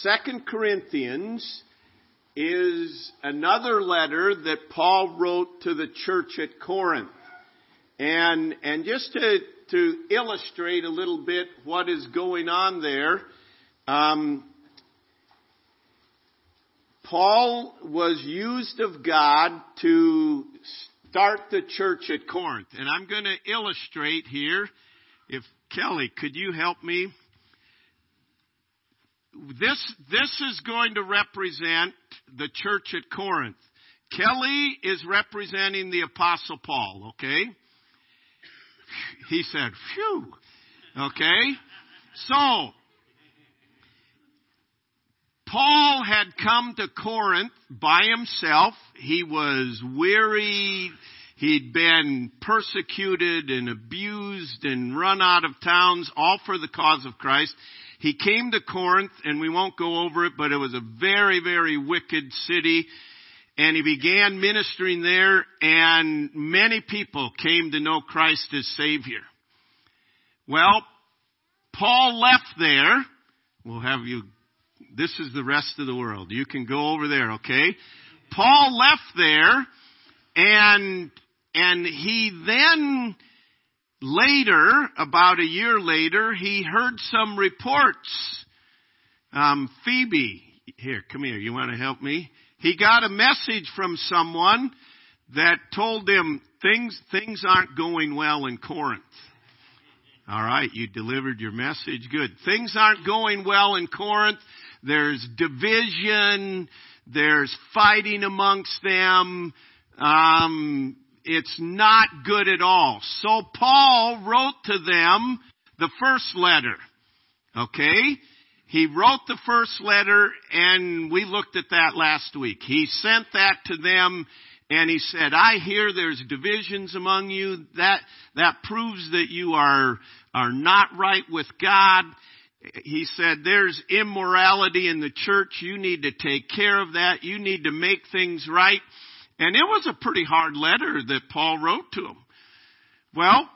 Second Corinthians is another letter that Paul wrote to the church at Corinth. And, and just to, to illustrate a little bit what is going on there, um, Paul was used of God to start the church at Corinth. And I'm going to illustrate here. If Kelly, could you help me? This, this is going to represent the church at Corinth. Kelly is representing the apostle Paul, okay? He said, phew. Okay? So, Paul had come to Corinth by himself. He was weary. He'd been persecuted and abused and run out of towns, all for the cause of Christ. He came to Corinth, and we won't go over it, but it was a very, very wicked city. And he began ministering there, and many people came to know Christ as Savior. Well, Paul left there. We'll have you, this is the rest of the world. You can go over there, okay? Paul left there, and, and he then Later, about a year later, he heard some reports. Um, Phoebe, here, come here. You want to help me? He got a message from someone that told him things things aren't going well in Corinth. All right, you delivered your message. Good. Things aren't going well in Corinth. There's division. There's fighting amongst them. Um, it's not good at all. So Paul wrote to them the first letter. Okay? He wrote the first letter and we looked at that last week. He sent that to them and he said, I hear there's divisions among you. That, that proves that you are, are not right with God. He said, there's immorality in the church. You need to take care of that. You need to make things right. And it was a pretty hard letter that Paul wrote to them. Well,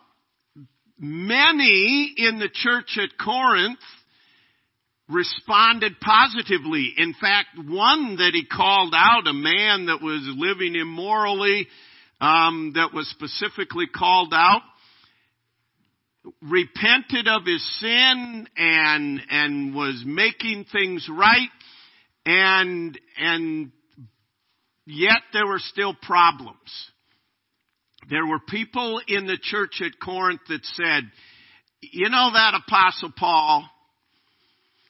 many in the church at Corinth responded positively. In fact, one that he called out, a man that was living immorally, um, that was specifically called out, repented of his sin and and was making things right and and Yet there were still problems. There were people in the church at Corinth that said, you know that apostle Paul,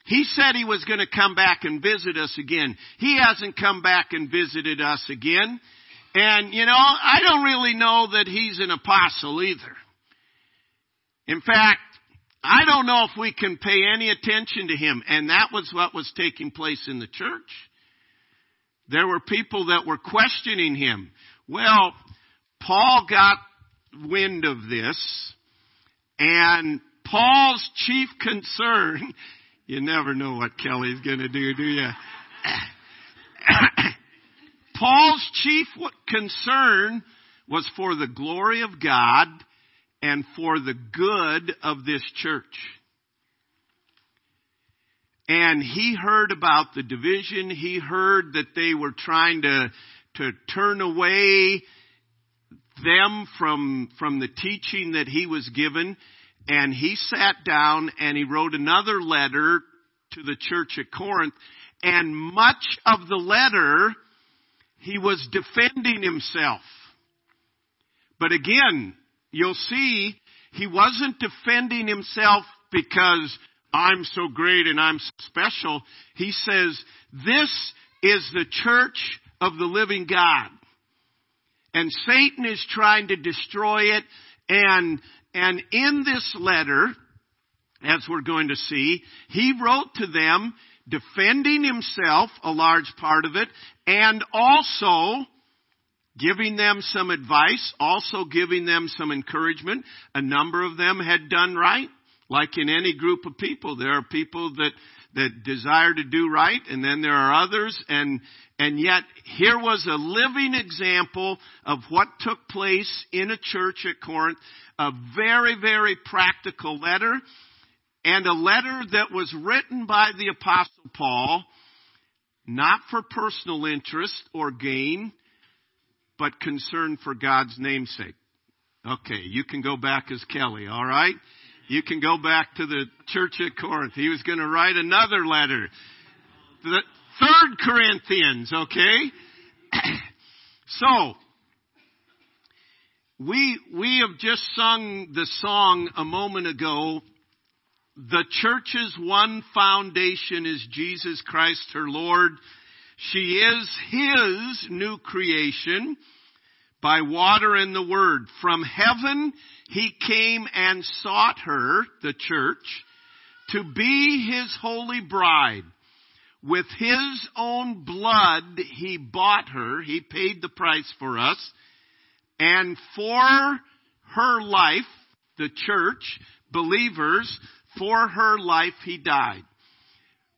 he said he was going to come back and visit us again. He hasn't come back and visited us again. And, you know, I don't really know that he's an apostle either. In fact, I don't know if we can pay any attention to him. And that was what was taking place in the church. There were people that were questioning him. Well, Paul got wind of this, and Paul's chief concern, you never know what Kelly's gonna do, do you? Paul's chief concern was for the glory of God and for the good of this church. And he heard about the division. He heard that they were trying to, to turn away them from, from the teaching that he was given. And he sat down and he wrote another letter to the church at Corinth. And much of the letter, he was defending himself. But again, you'll see, he wasn't defending himself because I'm so great and I'm special. He says, this is the church of the living God. And Satan is trying to destroy it. And, and in this letter, as we're going to see, he wrote to them defending himself, a large part of it, and also giving them some advice, also giving them some encouragement. A number of them had done right. Like in any group of people, there are people that, that desire to do right, and then there are others, and, and yet here was a living example of what took place in a church at Corinth, a very, very practical letter, and a letter that was written by the apostle Paul, not for personal interest or gain, but concern for God's namesake. Okay, you can go back as Kelly, all right? You can go back to the church at Corinth. He was going to write another letter. The third Corinthians, okay? so, we, we have just sung the song a moment ago. The church's one foundation is Jesus Christ, her Lord. She is His new creation by water and the word. From heaven, He came and sought her, the church, to be His holy bride. With His own blood, He bought her. He paid the price for us. And for her life, the church, believers, for her life he died.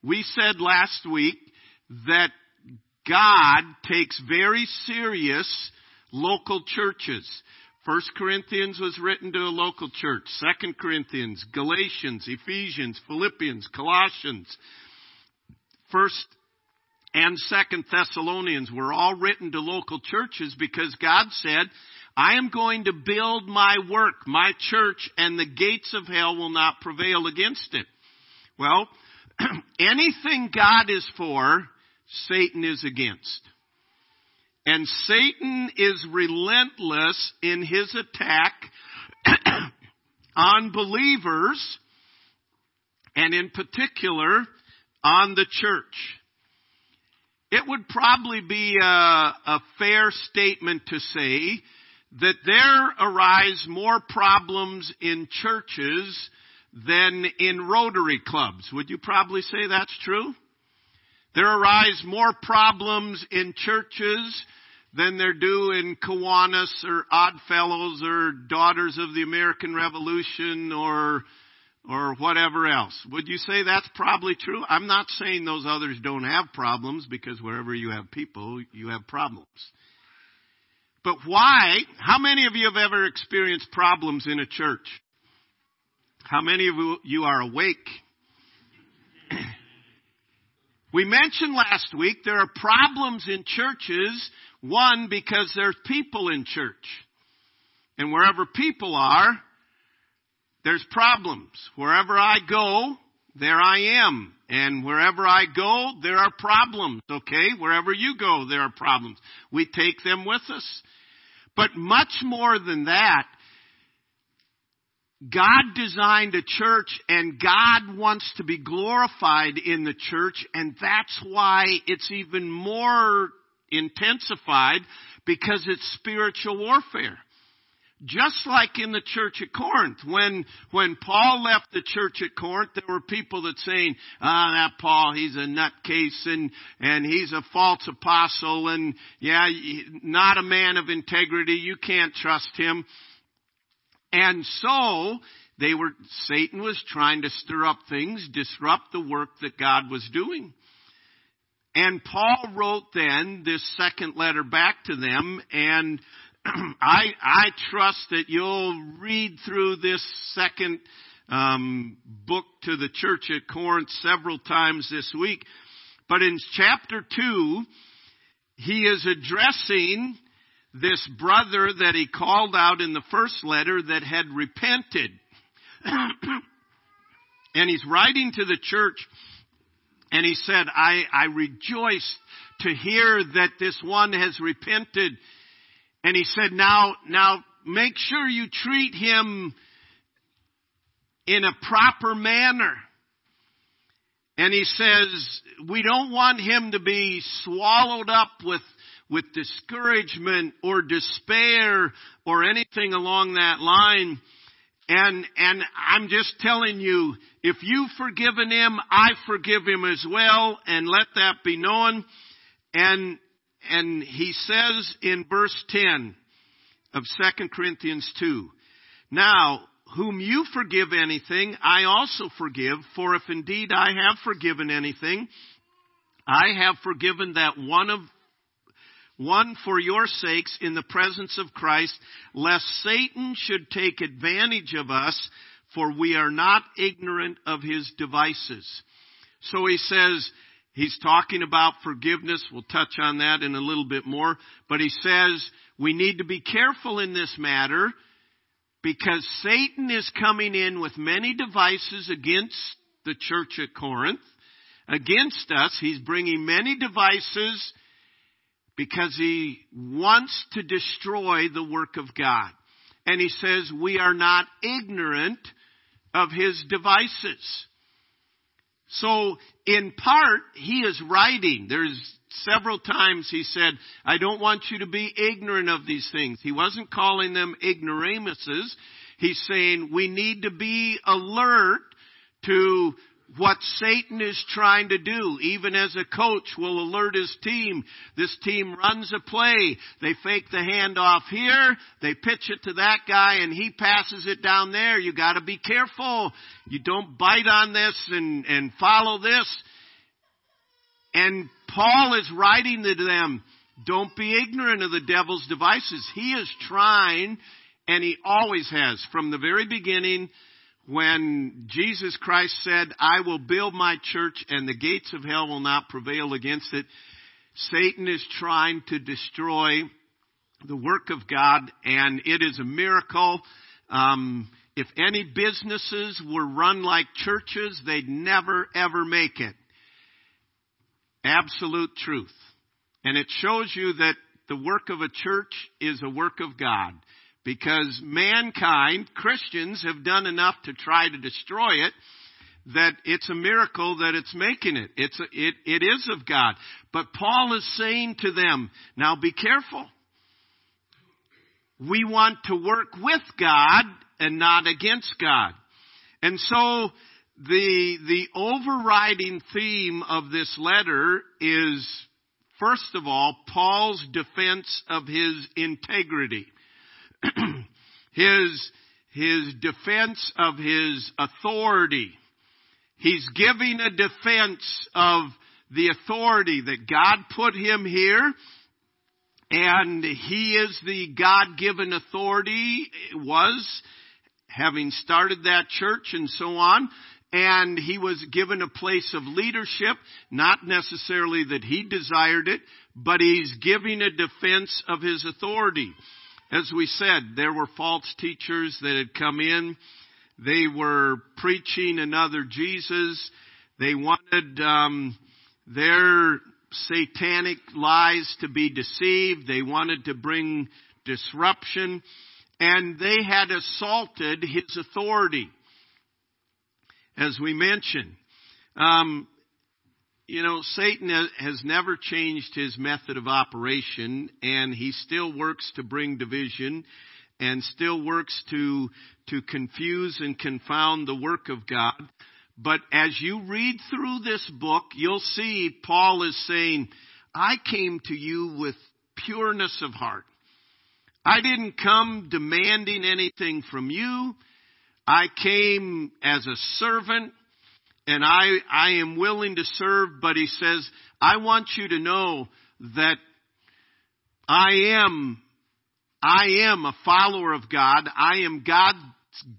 We said last week that God takes very serious local churches. First Corinthians was written to a local church. Second Corinthians, Galatians, Ephesians, Philippians, Colossians. First and Second Thessalonians were all written to local churches because God said, I am going to build my work, my church, and the gates of hell will not prevail against it. Well, anything God is for, Satan is against. And Satan is relentless in his attack on believers, and in particular, on the church. It would probably be a, a fair statement to say that there arise more problems in churches than in Rotary clubs. Would you probably say that's true? There arise more problems in churches than there do in Kiwanis or Oddfellows or Daughters of the American Revolution or or whatever else. Would you say that's probably true? I'm not saying those others don't have problems because wherever you have people, you have problems. But why? How many of you have ever experienced problems in a church? How many of you are awake? We mentioned last week there are problems in churches. One, because there's people in church. And wherever people are, there's problems. Wherever I go, there I am. And wherever I go, there are problems, okay? Wherever you go, there are problems. We take them with us. But much more than that, God designed a church and God wants to be glorified in the church and that's why it's even more intensified because it's spiritual warfare. Just like in the church at Corinth, when, when Paul left the church at Corinth, there were people that saying, ah, that Paul, he's a nutcase and, and he's a false apostle and yeah, not a man of integrity. You can't trust him. And so, they were, Satan was trying to stir up things, disrupt the work that God was doing. And Paul wrote then this second letter back to them and I, I trust that you'll read through this second um, book to the church at Corinth several times this week. But in chapter 2, he is addressing this brother that he called out in the first letter that had repented. and he's writing to the church and he said, I, I rejoice to hear that this one has repented and he said, now, now make sure you treat him in a proper manner. And he says, we don't want him to be swallowed up with, with discouragement or despair or anything along that line. And, and I'm just telling you, if you've forgiven him, I forgive him as well, and let that be known. And, and he says in verse 10 of 2 Corinthians 2, Now, whom you forgive anything, I also forgive, for if indeed I have forgiven anything, I have forgiven that one of one for your sakes in the presence of Christ, lest Satan should take advantage of us, for we are not ignorant of his devices. So he says, he's talking about forgiveness. We'll touch on that in a little bit more. But he says, we need to be careful in this matter because Satan is coming in with many devices against the church at Corinth, against us. He's bringing many devices because he wants to destroy the work of God. And he says we are not ignorant of his devices. So in part, he is writing. There's several times he said, I don't want you to be ignorant of these things. He wasn't calling them ignoramuses. He's saying we need to be alert to what Satan is trying to do. Even as a coach will alert his team. This team runs a play. They fake the handoff here. They pitch it to that guy and he passes it down there. You gotta be careful. You don't bite on this and, and follow this. And Paul is writing to them, don't be ignorant of the devil's devices. He is trying, and he always has, from the very beginning, when Jesus Christ said, I will build my church and the gates of hell will not prevail against it, Satan is trying to destroy the work of God, and it is a miracle. Um, if any businesses were run like churches, they'd never ever make it. Absolute truth. And it shows you that the work of a church is a work of God because mankind, Christians, have done enough to try to destroy it that it's a miracle that it's making it. It's a, it, it is of God. But Paul is saying to them, now be careful. We want to work with God and not against God. And so the, the overriding theme of this letter is, first of all, Paul's defense of his integrity. his, his defense of his authority. He's giving a defense of the authority that God put him here. And he is the God-given authority, was, having started that church and so on. And he was given a place of leadership, not necessarily that he desired it, but he's giving a defense of his authority. As we said, there were false teachers that had come in. They were preaching another Jesus. They wanted um, their satanic lies to be deceived. They wanted to bring disruption. And they had assaulted his authority. As we mentioned, um, you know, Satan has never changed his method of operation and he still works to bring division and still works to, to confuse and confound the work of God. But as you read through this book, you'll see Paul is saying, I came to you with pureness of heart. I didn't come demanding anything from you. I came as a servant and I, I am willing to serve, but he says, I want you to know that I am, I am a follower of God. I am God's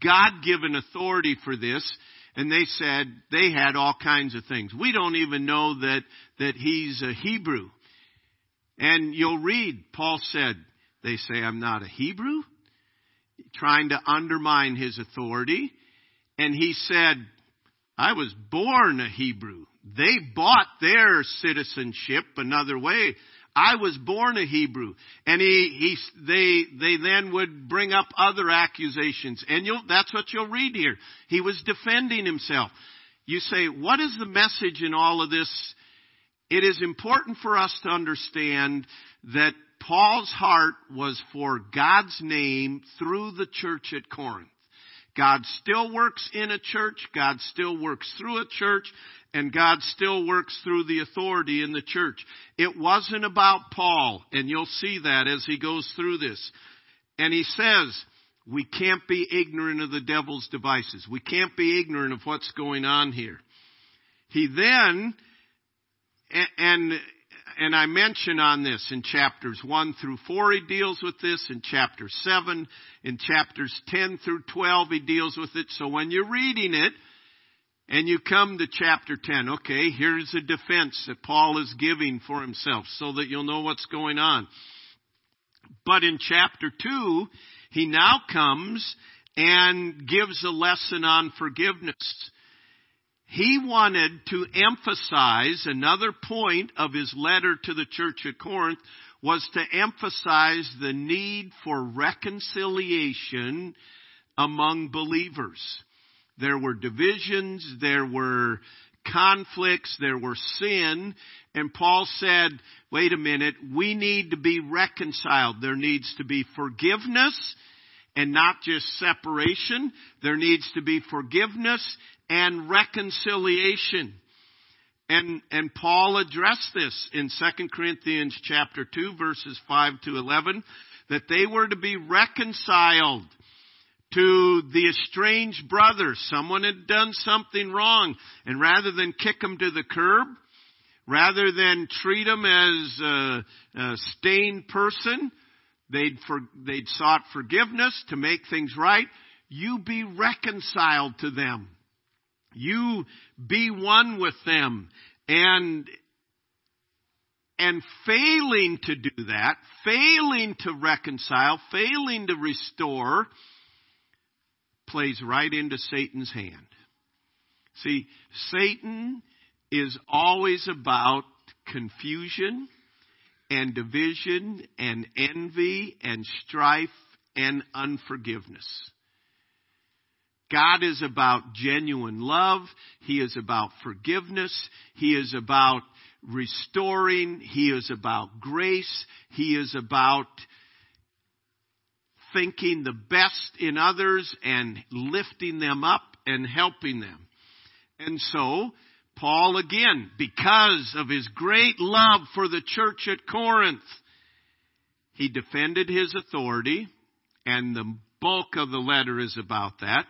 God-given authority for this. And they said they had all kinds of things. We don't even know that, that he's a Hebrew. And you'll read, Paul said, they say I'm not a Hebrew, trying to undermine his authority. And he said, I was born a Hebrew. They bought their citizenship another way. I was born a Hebrew. And he, he, they, they then would bring up other accusations. And you'll, that's what you'll read here. He was defending himself. You say, what is the message in all of this? It is important for us to understand that Paul's heart was for God's name through the church at Corinth. God still works in a church, God still works through a church, and God still works through the authority in the church. It wasn't about Paul, and you'll see that as he goes through this. And he says, we can't be ignorant of the devil's devices. We can't be ignorant of what's going on here. He then, and and I mention on this in chapters 1 through 4, he deals with this. In chapter 7, in chapters 10 through 12, he deals with it. So when you're reading it, And you come to chapter 10. Okay, here's a defense that Paul is giving for himself so that you'll know what's going on. But in chapter 2, he now comes and gives a lesson on forgiveness. He wanted to emphasize another point of his letter to the church at Corinth was to emphasize the need for reconciliation among believers. There were divisions, there were conflicts, there were sin, and Paul said, wait a minute, we need to be reconciled. There needs to be forgiveness and not just separation. There needs to be forgiveness and reconciliation. And, and Paul addressed this in 2 Corinthians chapter 2 verses 5 to 11 that they were to be reconciled to the estranged brother. Someone had done something wrong and rather than kick them to the curb, rather than treat them as a, a stained person, they'd, for, they'd sought forgiveness to make things right. You be reconciled to them. You be one with them. And, and failing to do that, failing to reconcile, failing to restore, plays right into Satan's hand. See, Satan is always about confusion and division and envy and strife and unforgiveness. God is about genuine love. He is about forgiveness. He is about restoring. He is about grace. He is about thinking the best in others and lifting them up and helping them. And so, Paul again, because of his great love for the church at Corinth, he defended his authority, and the bulk of the letter is about that.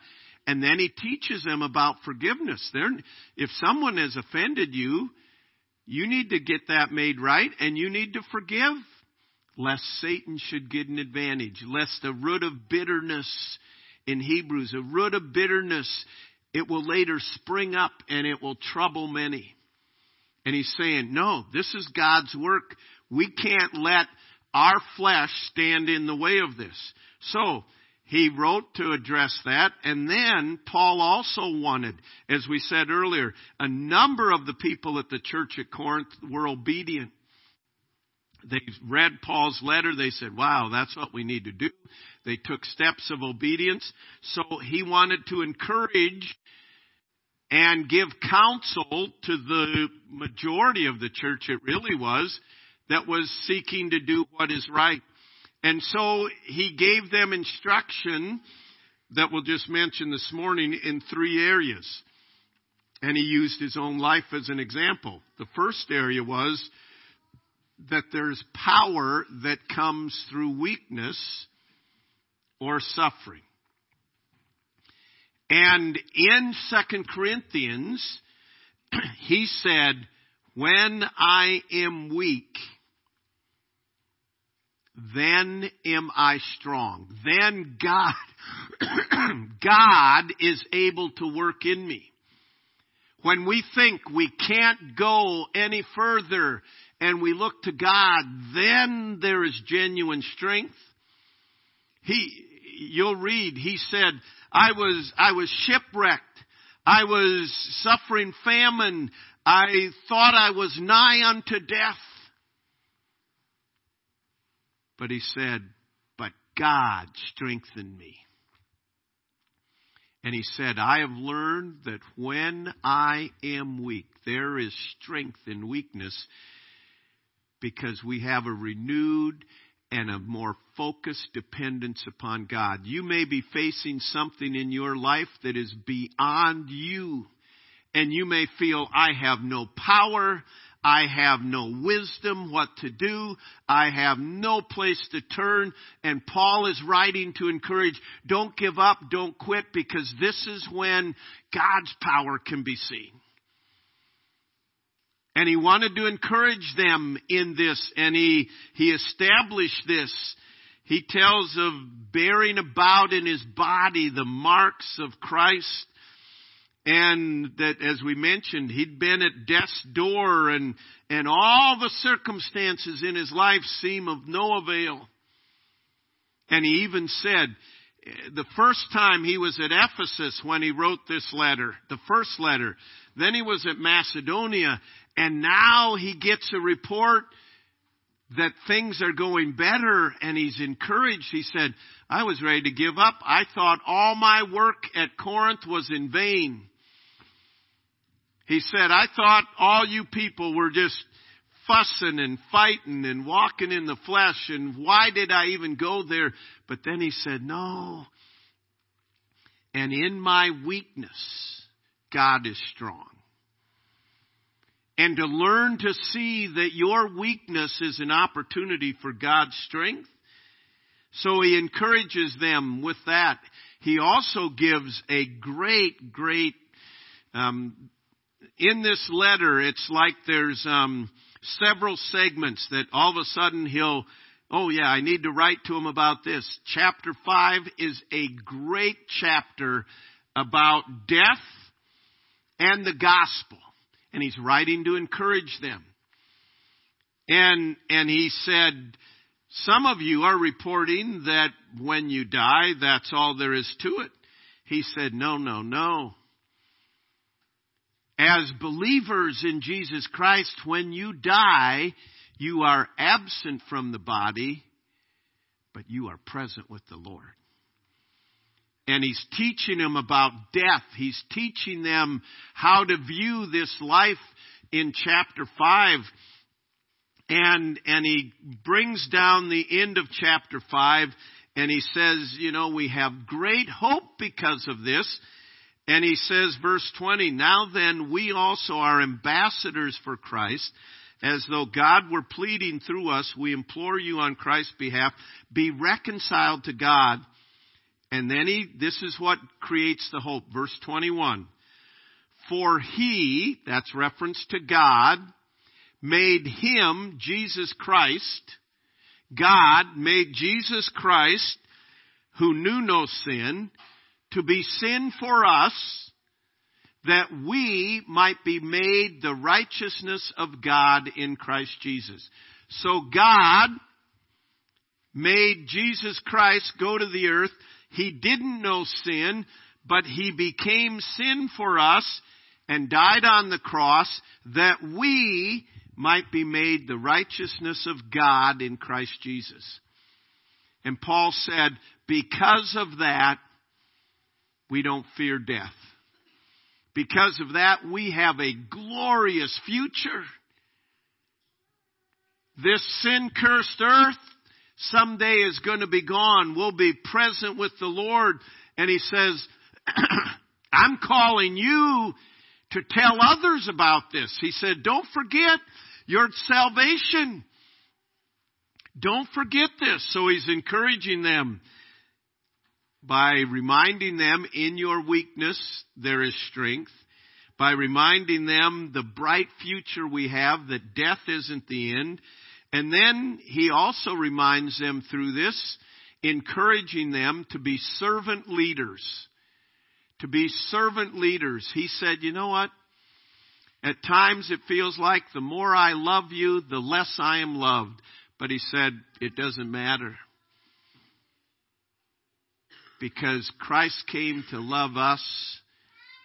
And then he teaches them about forgiveness. They're, if someone has offended you, you need to get that made right and you need to forgive lest Satan should get an advantage, lest a root of bitterness in Hebrews, a root of bitterness, it will later spring up and it will trouble many. And he's saying, no, this is God's work. We can't let our flesh stand in the way of this. So, he wrote to address that, and then Paul also wanted, as we said earlier, a number of the people at the church at Corinth were obedient. They read Paul's letter, they said, wow, that's what we need to do. They took steps of obedience. So he wanted to encourage and give counsel to the majority of the church, it really was, that was seeking to do what is right. And so he gave them instruction that we'll just mention this morning in three areas. And he used his own life as an example. The first area was that there's power that comes through weakness or suffering. And in 2 Corinthians, he said, when I am weak, then am I strong. Then God, God is able to work in me. When we think we can't go any further and we look to God, then there is genuine strength. He, you'll read, he said, I was, I was shipwrecked. I was suffering famine. I thought I was nigh unto death. But he said, But God strengthened me. And he said, I have learned that when I am weak, there is strength in weakness because we have a renewed and a more focused dependence upon God. You may be facing something in your life that is beyond you. And you may feel, I have no power, I have no wisdom what to do. I have no place to turn. And Paul is writing to encourage, don't give up, don't quit, because this is when God's power can be seen. And he wanted to encourage them in this, and he, he established this. He tells of bearing about in his body the marks of Christ and that as we mentioned he'd been at death's door and and all the circumstances in his life seem of no avail and he even said the first time he was at Ephesus when he wrote this letter the first letter then he was at Macedonia and now he gets a report that things are going better and he's encouraged. He said, I was ready to give up. I thought all my work at Corinth was in vain. He said, I thought all you people were just fussing and fighting and walking in the flesh and why did I even go there? But then he said, no. And in my weakness, God is strong. And to learn to see that your weakness is an opportunity for God's strength. So he encourages them with that. He also gives a great, great um, in this letter, it's like there's um, several segments that all of a sudden he'll, oh yeah, I need to write to him about this. Chapter 5 is a great chapter about death and the gospel. And he's writing to encourage them. And, and he said, some of you are reporting that when you die, that's all there is to it. He said, no, no, no as believers in Jesus Christ, when you die, you are absent from the body, but you are present with the Lord. And he's teaching them about death. He's teaching them how to view this life in chapter 5. And, and he brings down the end of chapter 5 and he says, you know, we have great hope because of this. And he says, verse 20, Now then, we also are ambassadors for Christ, as though God were pleading through us. We implore you on Christ's behalf, be reconciled to God. And then he, this is what creates the hope. Verse 21. For he, that's reference to God, made him, Jesus Christ, God made Jesus Christ, who knew no sin, to be sin for us that we might be made the righteousness of God in Christ Jesus. So God made Jesus Christ go to the earth. He didn't know sin, but he became sin for us and died on the cross that we might be made the righteousness of God in Christ Jesus. And Paul said, because of that, we don't fear death. Because of that, we have a glorious future. This sin cursed earth someday is going to be gone. We'll be present with the Lord. And He says, I'm calling you to tell others about this. He said, don't forget your salvation. Don't forget this. So He's encouraging them by reminding them in your weakness there is strength, by reminding them the bright future we have, that death isn't the end. And then he also reminds them through this, encouraging them to be servant leaders. To be servant leaders. He said, you know what? At times it feels like the more I love you, the less I am loved. But he said, it doesn't matter because Christ came to love us,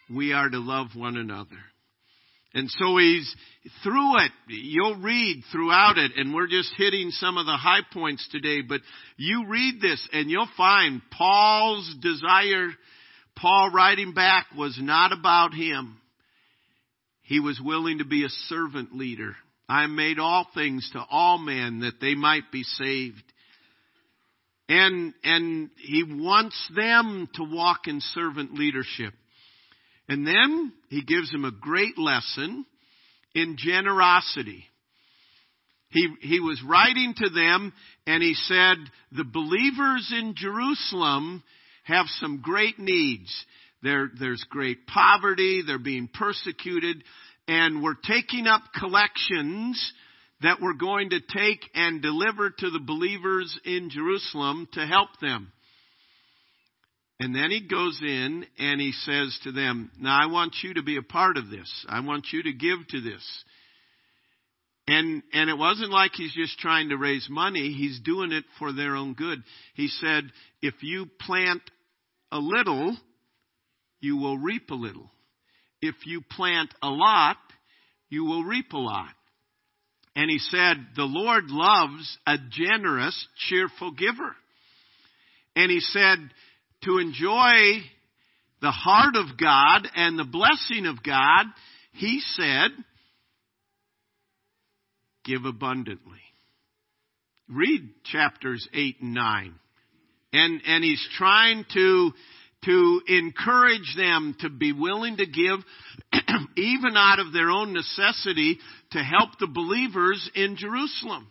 we are to love one another. And so he's through it. You'll read throughout it, and we're just hitting some of the high points today, but you read this and you'll find Paul's desire, Paul writing back was not about him. He was willing to be a servant leader. I made all things to all men that they might be saved. And, and he wants them to walk in servant leadership. And then he gives them a great lesson in generosity. He, he was writing to them and he said, the believers in Jerusalem have some great needs. There, there's great poverty, they're being persecuted, and we're taking up collections that we're going to take and deliver to the believers in Jerusalem to help them. And then he goes in and he says to them, Now I want you to be a part of this. I want you to give to this. And, and it wasn't like he's just trying to raise money. He's doing it for their own good. He said, if you plant a little, you will reap a little. If you plant a lot, you will reap a lot. And he said, the Lord loves a generous, cheerful giver. And he said, to enjoy the heart of God and the blessing of God, he said, give abundantly. Read chapters 8 and 9. And, and he's trying to, to encourage them to be willing to give, even out of their own necessity, to help the believers in Jerusalem.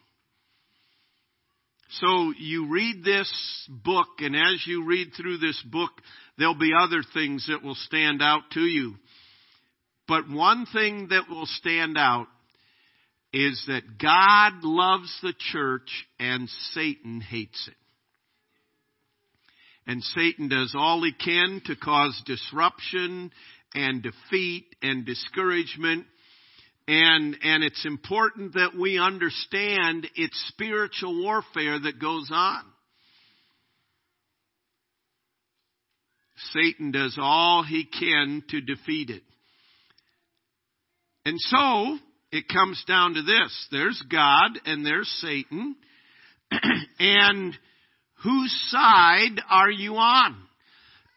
So you read this book, and as you read through this book, there'll be other things that will stand out to you. But one thing that will stand out is that God loves the church and Satan hates it. And Satan does all he can to cause disruption and defeat and discouragement. And, and it's important that we understand it's spiritual warfare that goes on. Satan does all he can to defeat it. And so, it comes down to this. There's God and there's Satan. and whose side are you on?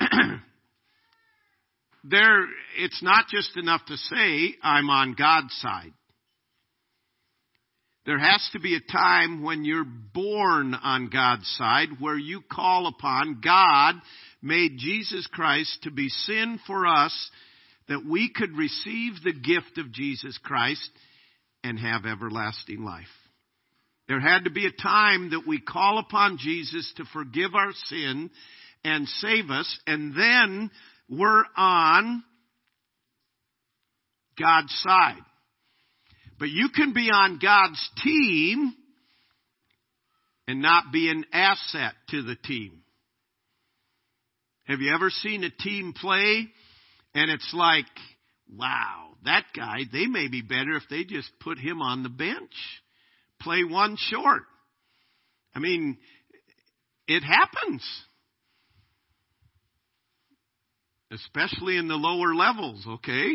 there, it's not just enough to say, I'm on God's side. There has to be a time when you're born on God's side where you call upon God made Jesus Christ to be sin for us that we could receive the gift of Jesus Christ and have everlasting life. There had to be a time that we call upon Jesus to forgive our sin and save us, and then we're on God's side. But you can be on God's team and not be an asset to the team. Have you ever seen a team play and it's like, wow, that guy, they may be better if they just put him on the bench. Play one short. I mean, it happens. Especially in the lower levels, okay?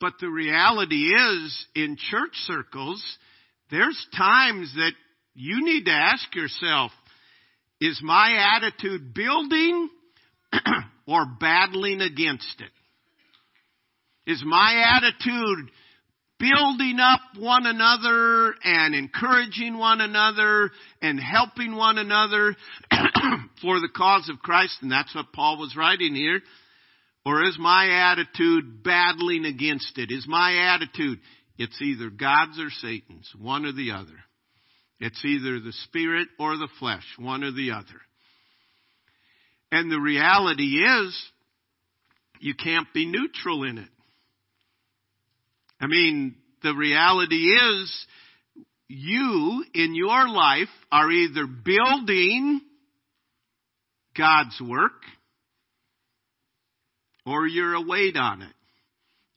But the reality is, in church circles, there's times that you need to ask yourself, is my attitude building or battling against it? Is my attitude building up one another and encouraging one another and helping one another for the cause of Christ? And that's what Paul was writing here. Or is my attitude battling against it? Is my attitude, it's either God's or Satan's, one or the other. It's either the spirit or the flesh, one or the other. And the reality is, you can't be neutral in it. I mean, the reality is, you in your life are either building God's work or you're a weight on it.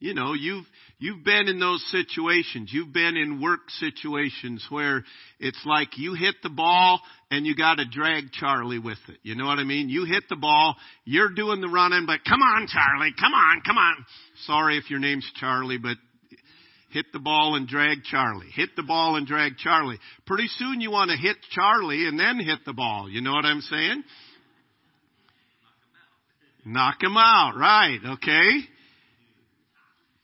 You know, you've, you've been in those situations. You've been in work situations where it's like you hit the ball and you gotta drag Charlie with it. You know what I mean? You hit the ball, you're doing the running, but come on Charlie, come on, come on. Sorry if your name's Charlie, but hit the ball and drag Charlie. Hit the ball and drag Charlie. Pretty soon you want to hit Charlie and then hit the ball. You know what I'm saying? Knock him out, right, okay?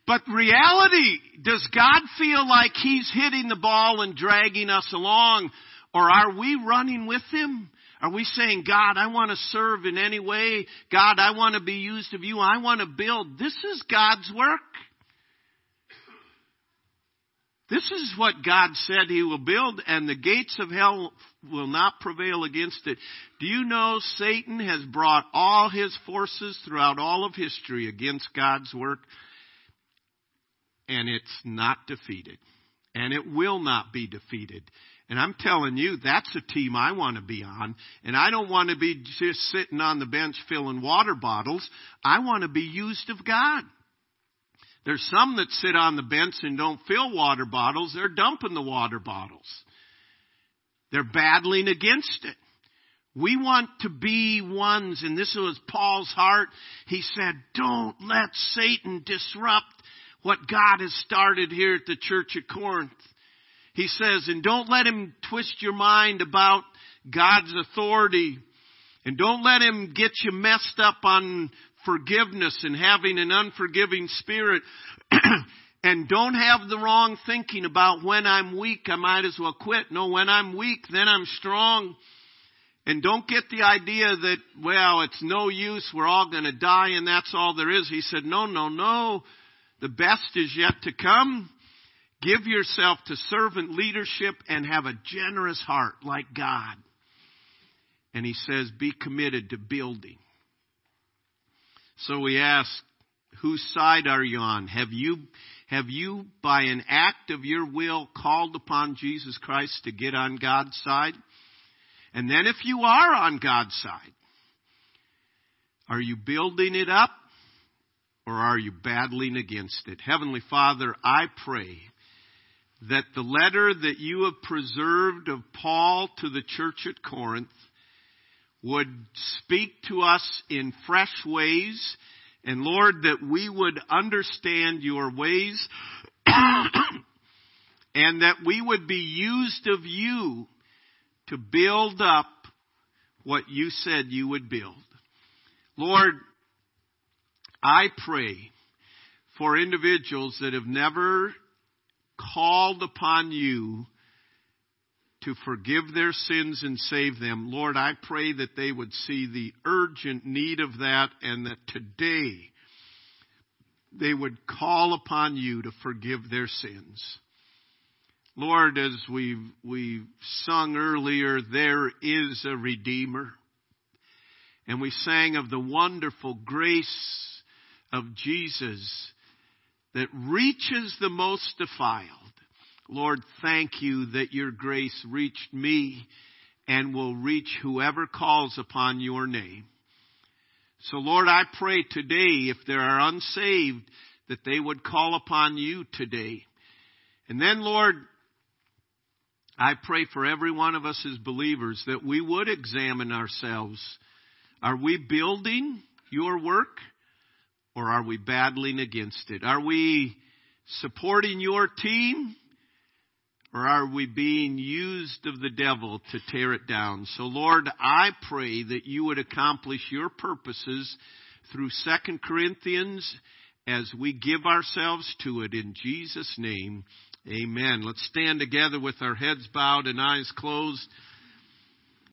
But reality, does God feel like He's hitting the ball and dragging us along? Or are we running with Him? Are we saying, God, I want to serve in any way? God, I want to be used of you. I want to build. This is God's work. This is what God said He will build, and the gates of hell will not prevail against it. Do you know Satan has brought all his forces throughout all of history against God's work? and it's not defeated. And it will not be defeated. And I'm telling you, that's a team I want to be on. And I don't want to be just sitting on the bench filling water bottles. I want to be used of God. There's some that sit on the bench and don't fill water bottles. They're dumping the water bottles. They're battling against it. We want to be ones, and this was Paul's heart. He said, don't let Satan disrupt what God has started here at the church at Corinth. He says, and don't let him twist your mind about God's authority. And don't let him get you messed up on forgiveness and having an unforgiving spirit. and don't have the wrong thinking about when I'm weak, I might as well quit. No, when I'm weak, then I'm strong. And don't get the idea that, well, it's no use, we're all going to die and that's all there is. He said, no, no, no. The best is yet to come. Give yourself to servant leadership and have a generous heart like God. And he says, be committed to building. So we ask, whose side are you on? Have you, have you, by an act of your will, called upon Jesus Christ to get on God's side? And then if you are on God's side, are you building it up or are you battling against it? Heavenly Father, I pray that the letter that you have preserved of Paul to the church at Corinth would speak to us in fresh ways, and Lord, that we would understand your ways, and that we would be used of you to build up what you said you would build. Lord, I pray for individuals that have never called upon you to forgive their sins and save them. Lord, I pray that they would see the urgent need of that and that today they would call upon you to forgive their sins. Lord, as we've, we've sung earlier, there is a Redeemer. And we sang of the wonderful grace of Jesus that reaches the most defiled. Lord, thank you that your grace reached me and will reach whoever calls upon your name. So Lord, I pray today if there are unsaved that they would call upon you today. And then Lord, I pray for every one of us as believers that we would examine ourselves. Are we building your work? or are we battling against it? Are we supporting your team or are we being used of the devil to tear it down? So Lord, I pray that you would accomplish your purposes through Second Corinthians as we give ourselves to it in Jesus' name. Amen. Let's stand together with our heads bowed and eyes closed.